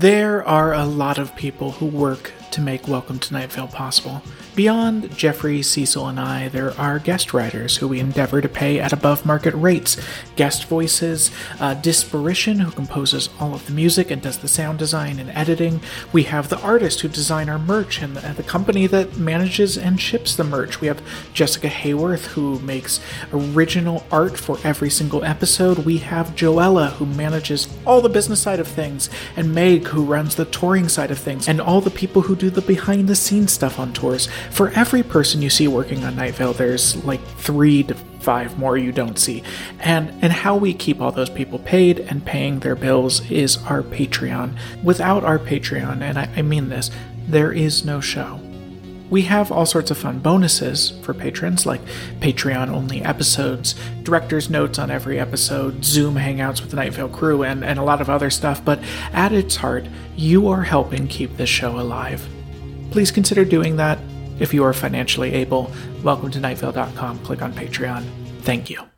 There are a lot of people who work to make Welcome to Night Vale possible. Beyond Jeffrey, Cecil, and I, there are guest writers who we endeavor to pay at above market rates. Guest voices, uh, Disparition, who composes all of the music and does the sound design and editing. We have the artist who design our merch and the, and the company that manages and ships the merch. We have Jessica Hayworth, who makes original art for every single episode. We have Joella, who manages all the business side of things, and Meg, who runs the touring side of things, and all the people who do the behind the scenes stuff on tours. For every person you see working on Night Vale, there's like three to five more you don't see. And and how we keep all those people paid and paying their bills is our Patreon. Without our Patreon, and I, I mean this, there is no show. We have all sorts of fun bonuses for patrons, like Patreon only episodes, director's notes on every episode, Zoom hangouts with the Night Vale crew, and, and a lot of other stuff. But at its heart, you are helping keep this show alive. Please consider doing that if you are financially able. Welcome to nightvale.com. Click on Patreon. Thank you.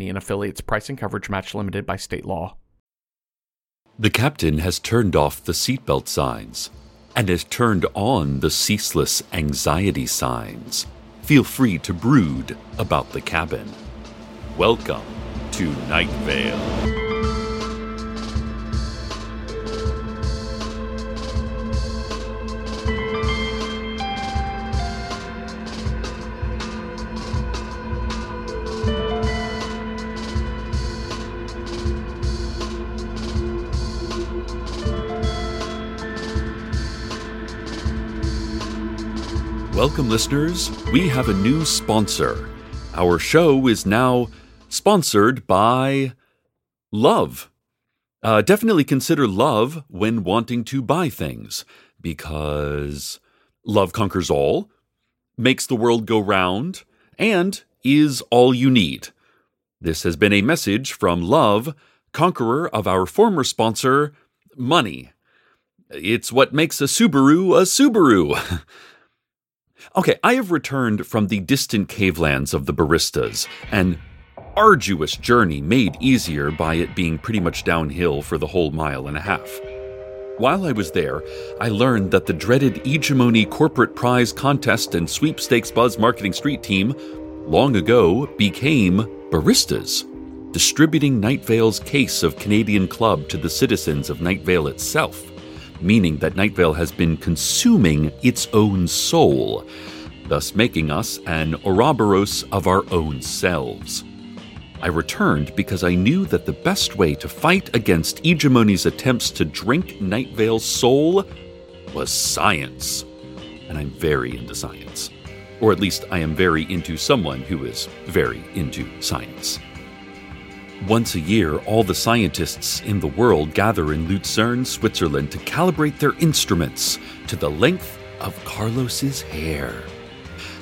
and affiliates. Price and coverage match limited by state law. The captain has turned off the seatbelt signs and has turned on the ceaseless anxiety signs. Feel free to brood about the cabin. Welcome to Night Vale. Welcome, listeners. We have a new sponsor. Our show is now sponsored by Love. Uh, definitely consider love when wanting to buy things because love conquers all, makes the world go round, and is all you need. This has been a message from Love, conqueror of our former sponsor, Money. It's what makes a Subaru a Subaru. Okay, I have returned from the distant cavelands of the baristas, an arduous journey made easier by it being pretty much downhill for the whole mile and a half. While I was there, I learned that the dreaded Hegemony Corporate Prize Contest and Sweepstakes Buzz Marketing Street team long ago became baristas, distributing Night Vale's case of Canadian Club to the citizens of Night Vale itself meaning that Night Vale has been consuming its own soul, thus making us an Ouroboros of our own selves. I returned because I knew that the best way to fight against Hegemony's attempts to drink Night Vale's soul was science. And I'm very into science. Or at least I am very into someone who is very into science. Once a year, all the scientists in the world gather in Lucerne, Switzerland to calibrate their instruments to the length of Carlos's hair.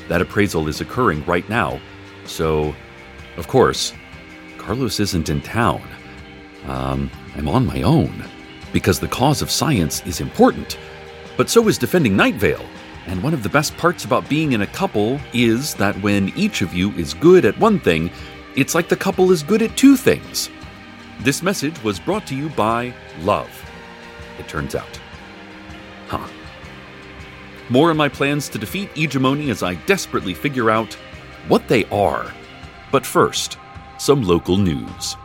That appraisal is occurring right now, so, of course, Carlos isn't in town. Um, I'm on my own, because the cause of science is important, but so is defending Night Vale. And one of the best parts about being in a couple is that when each of you is good at one thing, it's like the couple is good at two things. This message was brought to you by love, it turns out. Huh. More on my plans to defeat hegemony as I desperately figure out what they are. But first, some local news.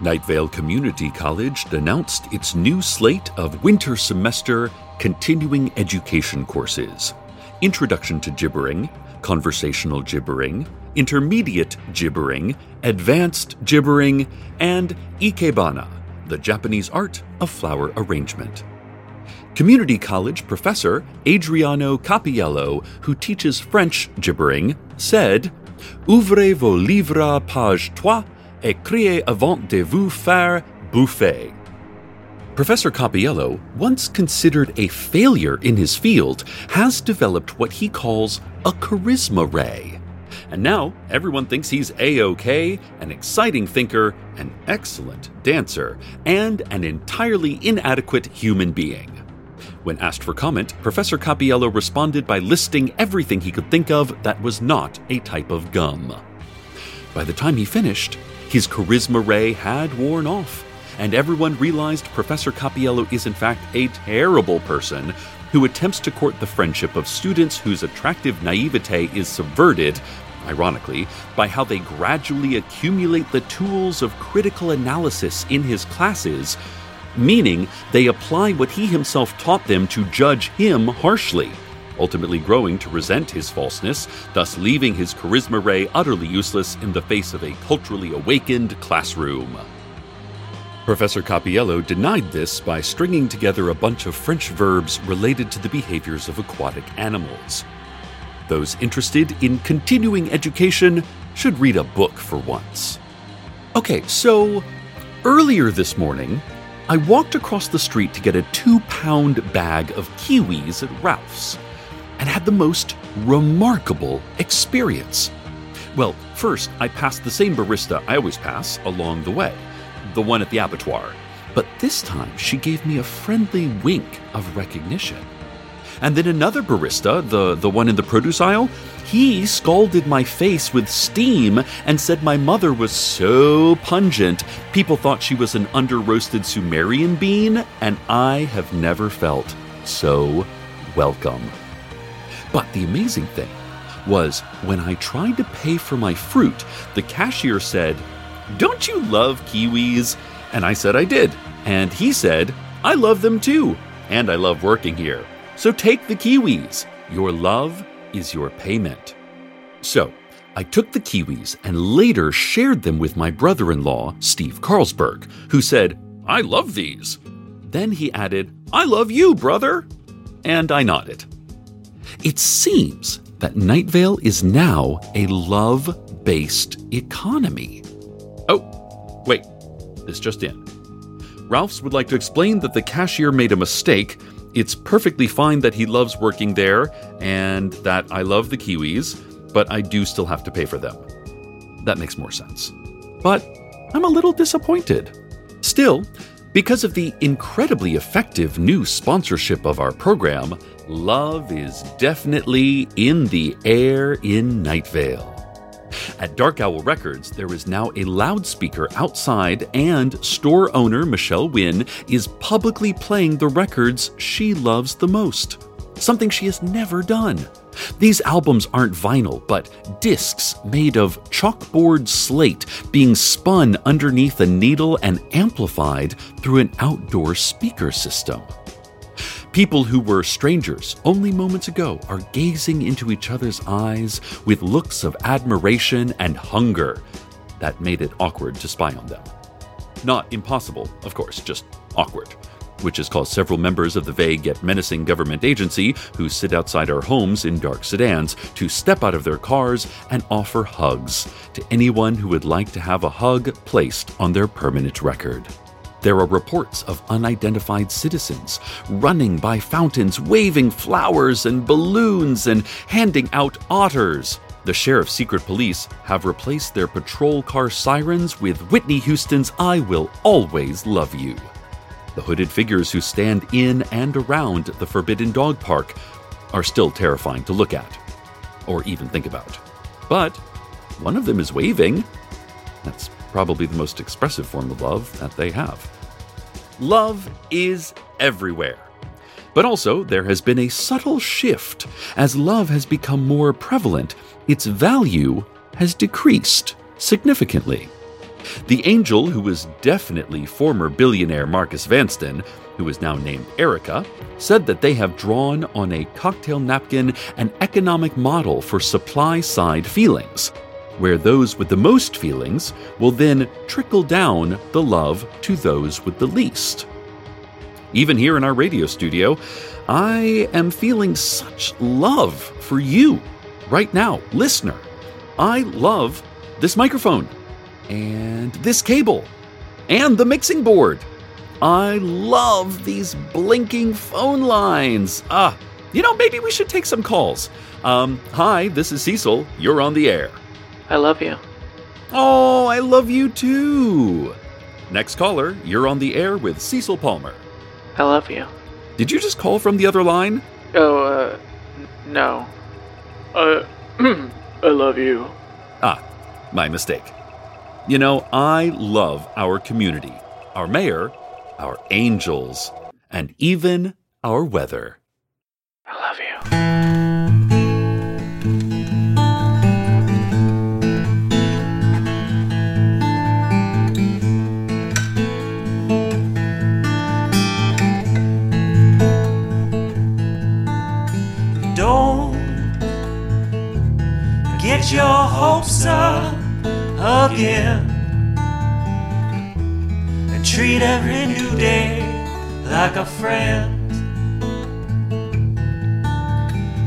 Nightvale Community College announced its new slate of winter semester continuing education courses Introduction to Gibbering, Conversational Gibbering, intermediate gibbering, advanced gibbering, and ikebana, the Japanese art of flower arrangement. Community College professor Adriano Cappiello, who teaches French gibbering, said, Ouvrez vos livres page 3 et criez avant de vous faire bouffer. Professor Cappiello, once considered a failure in his field, has developed what he calls a charisma ray. And now everyone thinks he's A OK, an exciting thinker, an excellent dancer, and an entirely inadequate human being. When asked for comment, Professor Cappiello responded by listing everything he could think of that was not a type of gum. By the time he finished, his charisma ray had worn off, and everyone realized Professor Cappiello is in fact a terrible person who attempts to court the friendship of students whose attractive naivete is subverted, ironically, by how they gradually accumulate the tools of critical analysis in his classes meaning they apply what he himself taught them to judge him harshly, ultimately growing to resent his falseness, thus leaving his charisma ray utterly useless in the face of a culturally awakened classroom. Professor Cappiello denied this by stringing together a bunch of French verbs related to the behaviors of aquatic animals. Those interested in continuing education should read a book for once. Okay, so earlier this morning, I walked across the street to get a two pound bag of kiwis at Ralph's and had the most remarkable experience. Well, first, I passed the same barista I always pass along the way, the one at the abattoir. But this time, she gave me a friendly wink of recognition. And then another barista, the, the one in the produce aisle, he scalded my face with steam and said my mother was so pungent, people thought she was an under roasted Sumerian bean, and I have never felt so welcome. But the amazing thing was when I tried to pay for my fruit, the cashier said, Don't you love kiwis? And I said I did. And he said, I love them too. And I love working here. So take the kiwis. Your love is your payment. So, I took the kiwis and later shared them with my brother in law, Steve Carlsberg, who said, I love these. Then he added, I love you, brother. And I nodded. It seems that Night Vale is now a love based economy. Oh, wait, this just in. Ralph's would like to explain that the cashier made a mistake it's perfectly fine that he loves working there and that I love the Kiwis, but I do still have to pay for them. That makes more sense. But I'm a little disappointed. Still, because of the incredibly effective new sponsorship of our program, love is definitely in the air in Night Vale. At Dark Owl Records, there is now a loudspeaker outside, and store owner Michelle Nguyen is publicly playing the records she loves the most. Something she has never done. These albums aren't vinyl, but discs made of chalkboard slate being spun underneath a needle and amplified through an outdoor speaker system. People who were strangers only moments ago are gazing into each other's eyes with looks of admiration and hunger that made it awkward to spy on them. Not impossible, of course, just awkward, which has caused several members of the vague yet menacing government agency who sit outside our homes in dark sedans to step out of their cars and offer hugs to anyone who would like to have a hug placed on their permanent record. There are reports of unidentified citizens running by fountains, waving flowers and balloons and handing out otters. The sheriff's secret police have replaced their patrol car sirens with Whitney Houston's I Will Always Love You. The hooded figures who stand in and around the Forbidden Dog Park are still terrifying to look at, or even think about. But one of them is waving. That's probably the most expressive form of love that they have. Love is everywhere. But also, there has been a subtle shift. As love has become more prevalent, its value has decreased significantly. The angel, who was definitely former billionaire Marcus Vanston, who is now named Erica, said that they have drawn on a cocktail napkin an economic model for supply side feelings where those with the most feelings will then trickle down the love to those with the least. Even here in our radio studio, I am feeling such love for you right now, listener. I love this microphone and this cable and the mixing board I love these blinking phone lines. Ah, you know, maybe we should take some calls. Um, hi, this is Cecil. You're on the air. I love you. Oh, I love you too. Next caller, you're on the air with Cecil Palmer. I love you. Did you just call from the other line? Oh, uh, no. Uh, I love you. Ah, my mistake. You know, I love our community, our mayor, our angels, and even our weather. Hopes up again and treat every new day like a friend.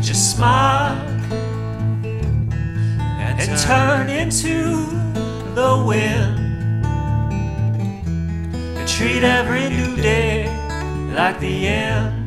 Just smile and turn into the wind and treat every new day like the end.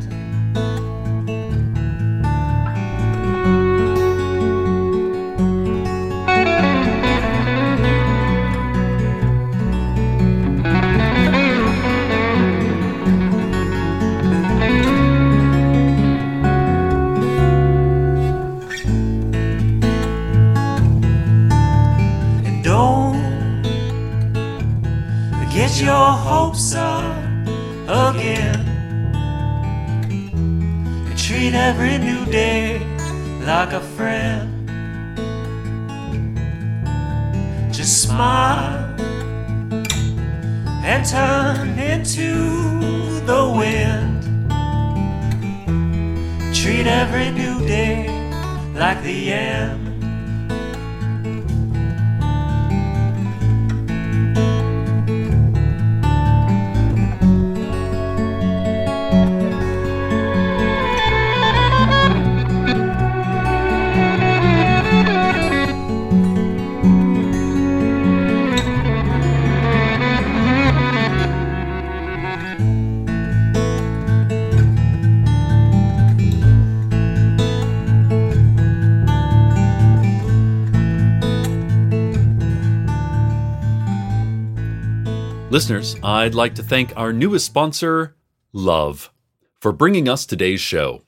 Like a friend. Just smile and turn into the wind. Treat every new day like the end. Listeners, I'd like to thank our newest sponsor, Love, for bringing us today's show.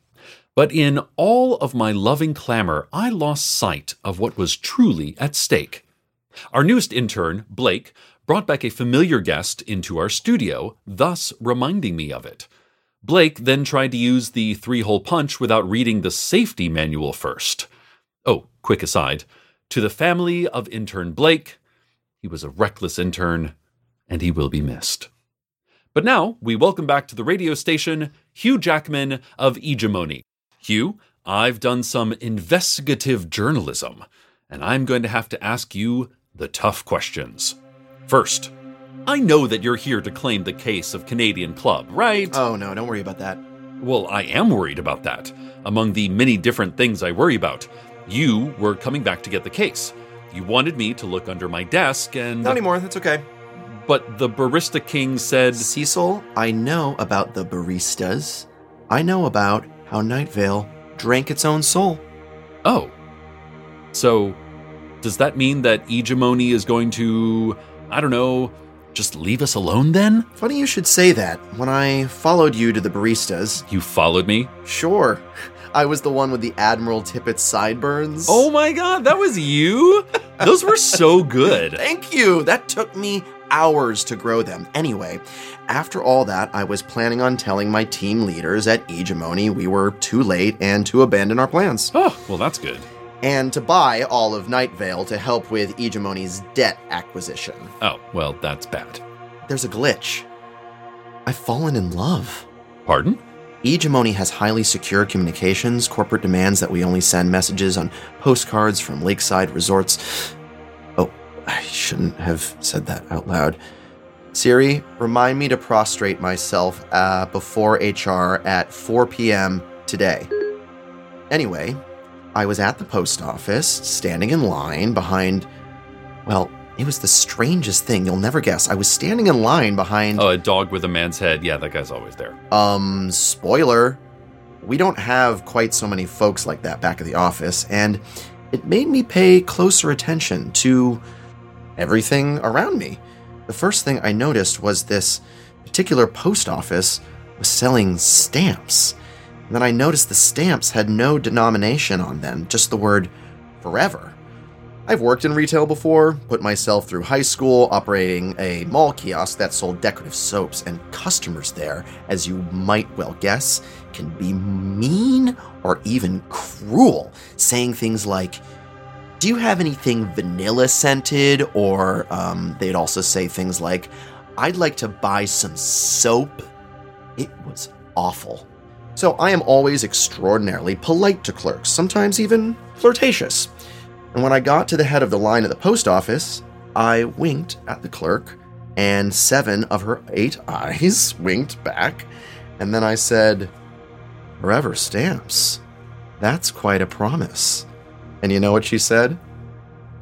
But in all of my loving clamor, I lost sight of what was truly at stake. Our newest intern, Blake, brought back a familiar guest into our studio, thus reminding me of it. Blake then tried to use the three hole punch without reading the safety manual first. Oh, quick aside to the family of intern Blake, he was a reckless intern, and he will be missed. But now we welcome back to the radio station Hugh Jackman of Hegemony. Hugh, I've done some investigative journalism, and I'm going to have to ask you the tough questions. First, I know that you're here to claim the case of Canadian Club, right? Oh no, don't worry about that. Well, I am worried about that. Among the many different things I worry about, you were coming back to get the case. You wanted me to look under my desk and. Not anymore, that's okay. But the Barista King said. Cecil, I know about the baristas. I know about how Night Vale drank its own soul. Oh. So, does that mean that Hegemony is going to. I don't know. Just leave us alone then? Funny you should say that. When I followed you to the baristas, You followed me? sure, I was the one with the Admiral Tippett sideburns. Oh my god, that was you? Those were so good. Thank you! That took me hours to grow them. Anyway, after all that, I was planning on telling my team leaders at Hegemony we were too late and to abandon our plans. Oh, well, that's good. And to buy all of Night Vale to help with Hegemony's debt acquisition. Oh, well, that's bad. There's a glitch. I've fallen in love. Pardon? Hegemony has highly secure communications. Corporate demands that we only send messages on postcards from lakeside resorts. I shouldn't have said that out loud. Siri, remind me to prostrate myself uh, before HR at 4 p.m. today. Anyway, I was at the post office, standing in line behind, well, It was the strangest thing. You'll never guess. I was standing in line behind. Oh, a dog with a man's head. Yeah, that guy's always there. Um, spoiler. We don't have quite so many folks like that back at the office, and it made me pay closer attention to everything around me. The first thing I noticed was this particular post office was selling stamps. And then I noticed the stamps had no denomination on them, just the word forever. I've worked in retail before, put myself through high school operating a mall kiosk that sold decorative soaps, and customers there, as you might well guess, can be mean or even cruel, saying things like, Do you have anything vanilla scented? Or um, they'd also say things like, I'd like to buy some soap. It was awful. So I am always extraordinarily polite to clerks, sometimes even flirtatious. And when I got to the head of the line at the post office, I winked at the clerk, and seven of her eight eyes winked back. And then I said, Forever stamps. That's quite a promise. And you know what she said?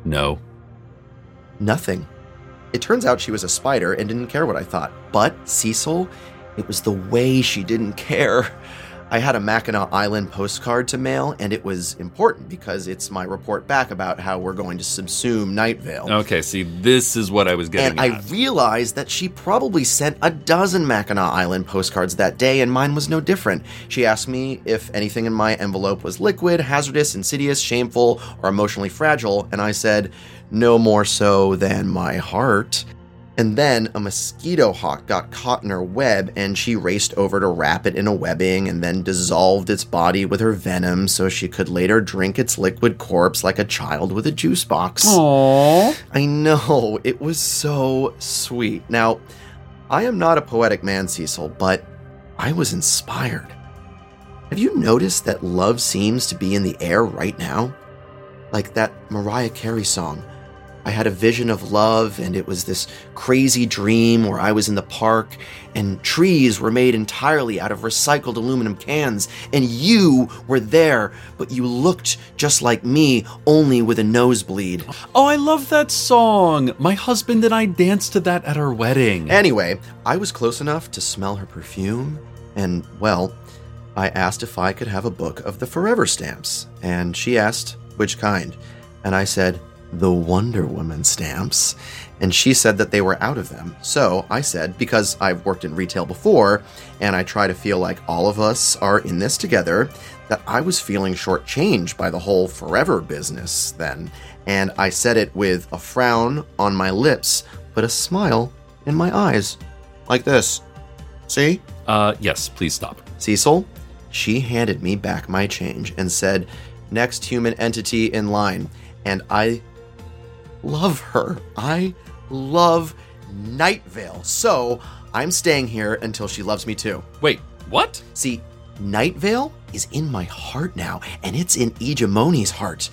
No. Nothing. It turns out she was a spider and didn't care what I thought. But, Cecil, it was the way she didn't care. I had a Mackinac Island postcard to mail, and it was important because it's my report back about how we're going to subsume Night Vale. Okay, see, this is what I was getting And I realized that she probably sent a dozen Mackinac Island postcards that day, and mine was no different. She asked me if anything in my envelope was liquid, hazardous, insidious, shameful, or emotionally fragile, and I said, no more so than my heart. And then a mosquito hawk got caught in her web, and she raced over to wrap it in a webbing and then dissolved its body with her venom so she could later drink its liquid corpse like a child with a juice box. Aww. I know, it was so sweet. Now, I am not a poetic man, Cecil, but I was inspired. Have you noticed that love seems to be in the air right now? Like that Mariah Carey song. I had a vision of love, and it was this crazy dream where I was in the park, and trees were made entirely out of recycled aluminum cans, and you were there, but you looked just like me, only with a nosebleed. Oh, I love that song. My husband and I danced to that at our wedding. Anyway, I was close enough to smell her perfume, and, well, I asked if I could have a book of the Forever stamps, and she asked which kind. And I said, the Wonder Woman stamps. And she said that they were out of them. So I said, because I've worked in retail before, and I try to feel like all of us are in this together, that I was feeling shortchanged by the whole forever business then. And I said it with a frown on my lips, but a smile in my eyes. Like this. See? uh, yes, please stop. Cecil, she handed me back my change and said, Next human entity in line. And I love her. I love Night Vale. So I'm staying here until she loves me too. Wait, what? See, Night Vale is in my heart now, and it's in eGemony's heart.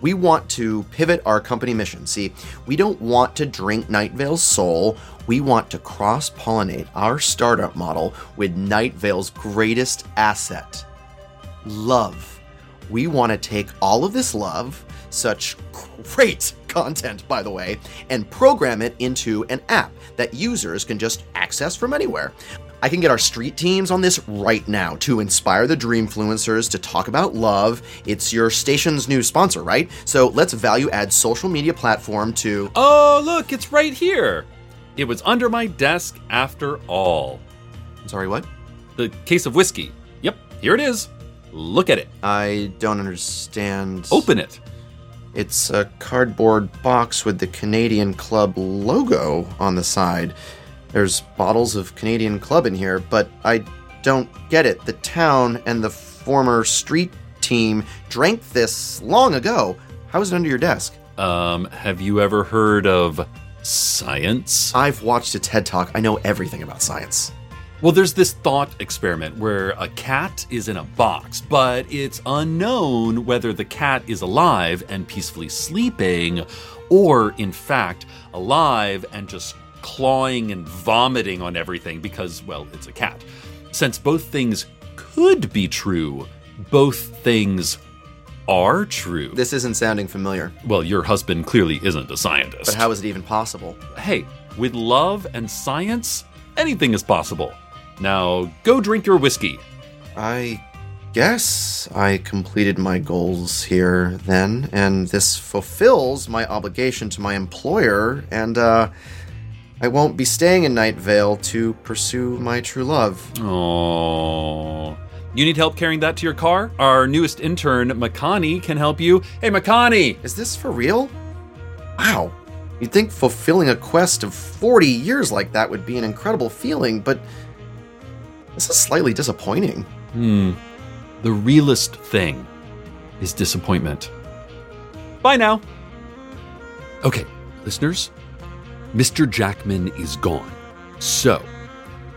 We want to pivot our company mission. See, we don't want to drink Night Vale's soul. We want to cross pollinate our startup model with Night Vale's greatest asset love. We want to take all of this love, such great content, by the way, and program it into an app that users can just access from anywhere. I can get our street teams on this right now to inspire the Dreamfluencers to talk about love. It's your station's new sponsor, right? So let's value add social media platform to. Oh, look, it's right here. It was under my desk after all. I'm sorry, what? The case of whiskey. Yep, here it is. Look at it. I don't understand. Open it. It's a cardboard box with the Canadian Club logo on the side. There's bottles of Canadian Club in here, but I don't get it. The town and the former street team drank this long ago. How is it under your desk? Um, have you ever heard of science? I've watched a TED Talk. I know everything about science. Well, there's this thought experiment where a cat is in a box, but it's unknown whether the cat is alive and peacefully sleeping, or in fact, alive and just clawing and vomiting on everything because, well, it's a cat. Since both things could be true, both things are true. This isn't sounding familiar. well, your husband clearly isn't a scientist. But how is it even possible? hey, with love and science, anything is possible. Now, go drink your whiskey. I guess I completed my goals here then, and this fulfills my obligation to my employer, and uh, I won't be staying in Night Vale to pursue my true love. Oh. You need help carrying that to your car? Our newest intern, Makani, can help you. Hey, Makani! Is this for real? Wow. You'd think fulfilling a quest of 40 years like that would be an incredible feeling, but this is slightly disappointing. Hmm. The realest thing is disappointment. Bye now. Okay, listeners, Mr. Jackman is gone. So,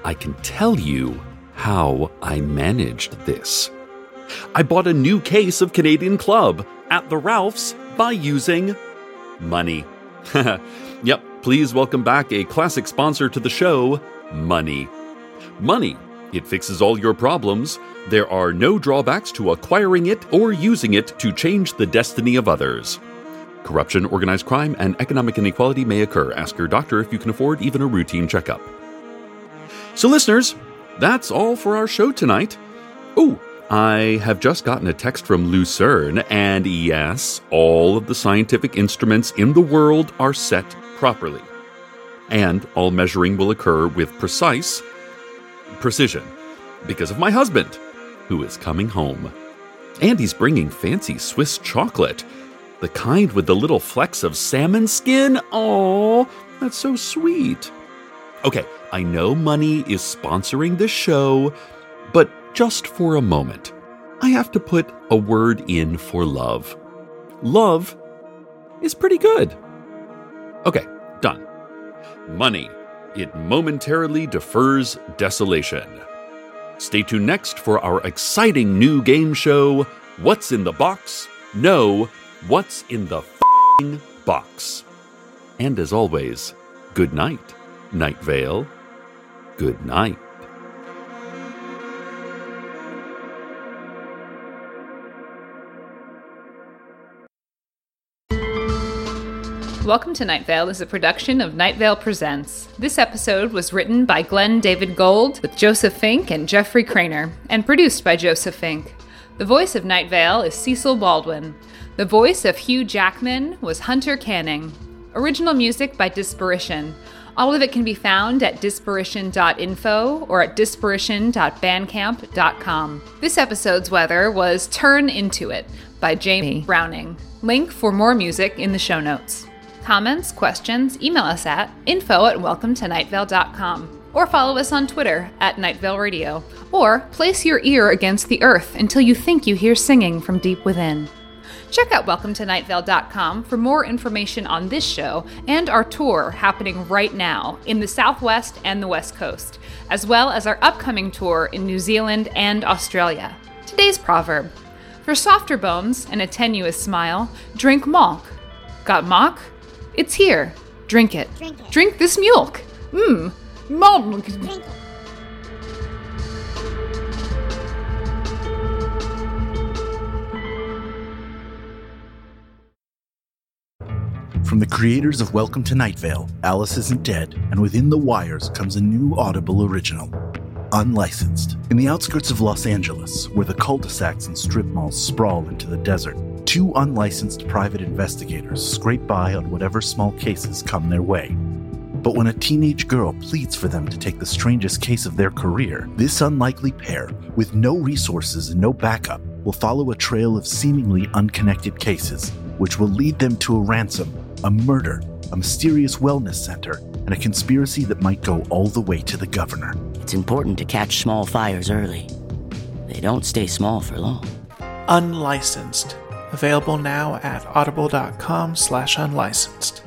I can tell you how I managed this. I bought a new case of Canadian Club at the Ralph's by using money. yep, please welcome back a classic sponsor to the show Money. Money. It fixes all your problems. There are no drawbacks to acquiring it or using it to change the destiny of others. Corruption, organized crime, and economic inequality may occur. Ask your doctor if you can afford even a routine checkup. So, listeners, that's all for our show tonight. Oh, I have just gotten a text from Lucerne, and yes, all of the scientific instruments in the world are set properly. And all measuring will occur with precise precision because of my husband, who is coming home. And he's bringing fancy Swiss chocolate, the kind with the little flecks of salmon skin. Oh, that's so sweet. Okay, I know money is sponsoring this show, but just for a moment, I have to put a word in for love. Love is pretty good. Okay, done. Money. It momentarily defers desolation. Stay tuned next for our exciting new game show, What's in the Box? No, What's in the Box? And as always, good night, Night Vale. Good night. Welcome to Night Vale is a production of Night Vale Presents. This episode was written by Glen David Gold with Joseph Fink and Jeffrey Cranor, and produced by Joseph Fink. The voice of Night Vale is Cecil Baldwin. The voice of Hugh Jackman was Hunter Canning. Original music by Disparition. All of it can be found at disparition.info or at disparition.bandcamp.com. This episode's weather was Turn Into It by Jamey Browning. Link for more music in the show notes. Comments, questions, email us at info at welcometonightvale.com or follow us on Twitter at Nightvale Radio or place your ear against the earth until you think you hear singing from deep within. Check out welcometonightvale.com for more information on this show and our tour happening right now in the Southwest and the West Coast, as well as our upcoming tour in New Zealand and Australia. Today's proverb For softer bones and a tenuous smile, drink malk. Got mock? It's here. Drink it. Drink it. Drink this milk. Mmm. Milk. Drink it. From the creators of Welcome to Night Vale, Alice Isn't Dead, and Within the Wires comes a new Audible original. Unlicensed. In the outskirts of Los Angeles, where the cul de sacs and strip malls sprawl into the desert, two unlicensed private investigators scrape by on whatever small cases come their way. But when a teenage girl pleads for them to take the strangest case of their career, this unlikely pair, with no resources and no backup, will follow a trail of seemingly unconnected cases, which will lead them to a ransom, a murder, a mysterious wellness center, and a conspiracy that might go all the way to the governor. It's important to catch small fires early. They don't stay small for long. Unlicensed. Available now at audible.com slash unlicensed.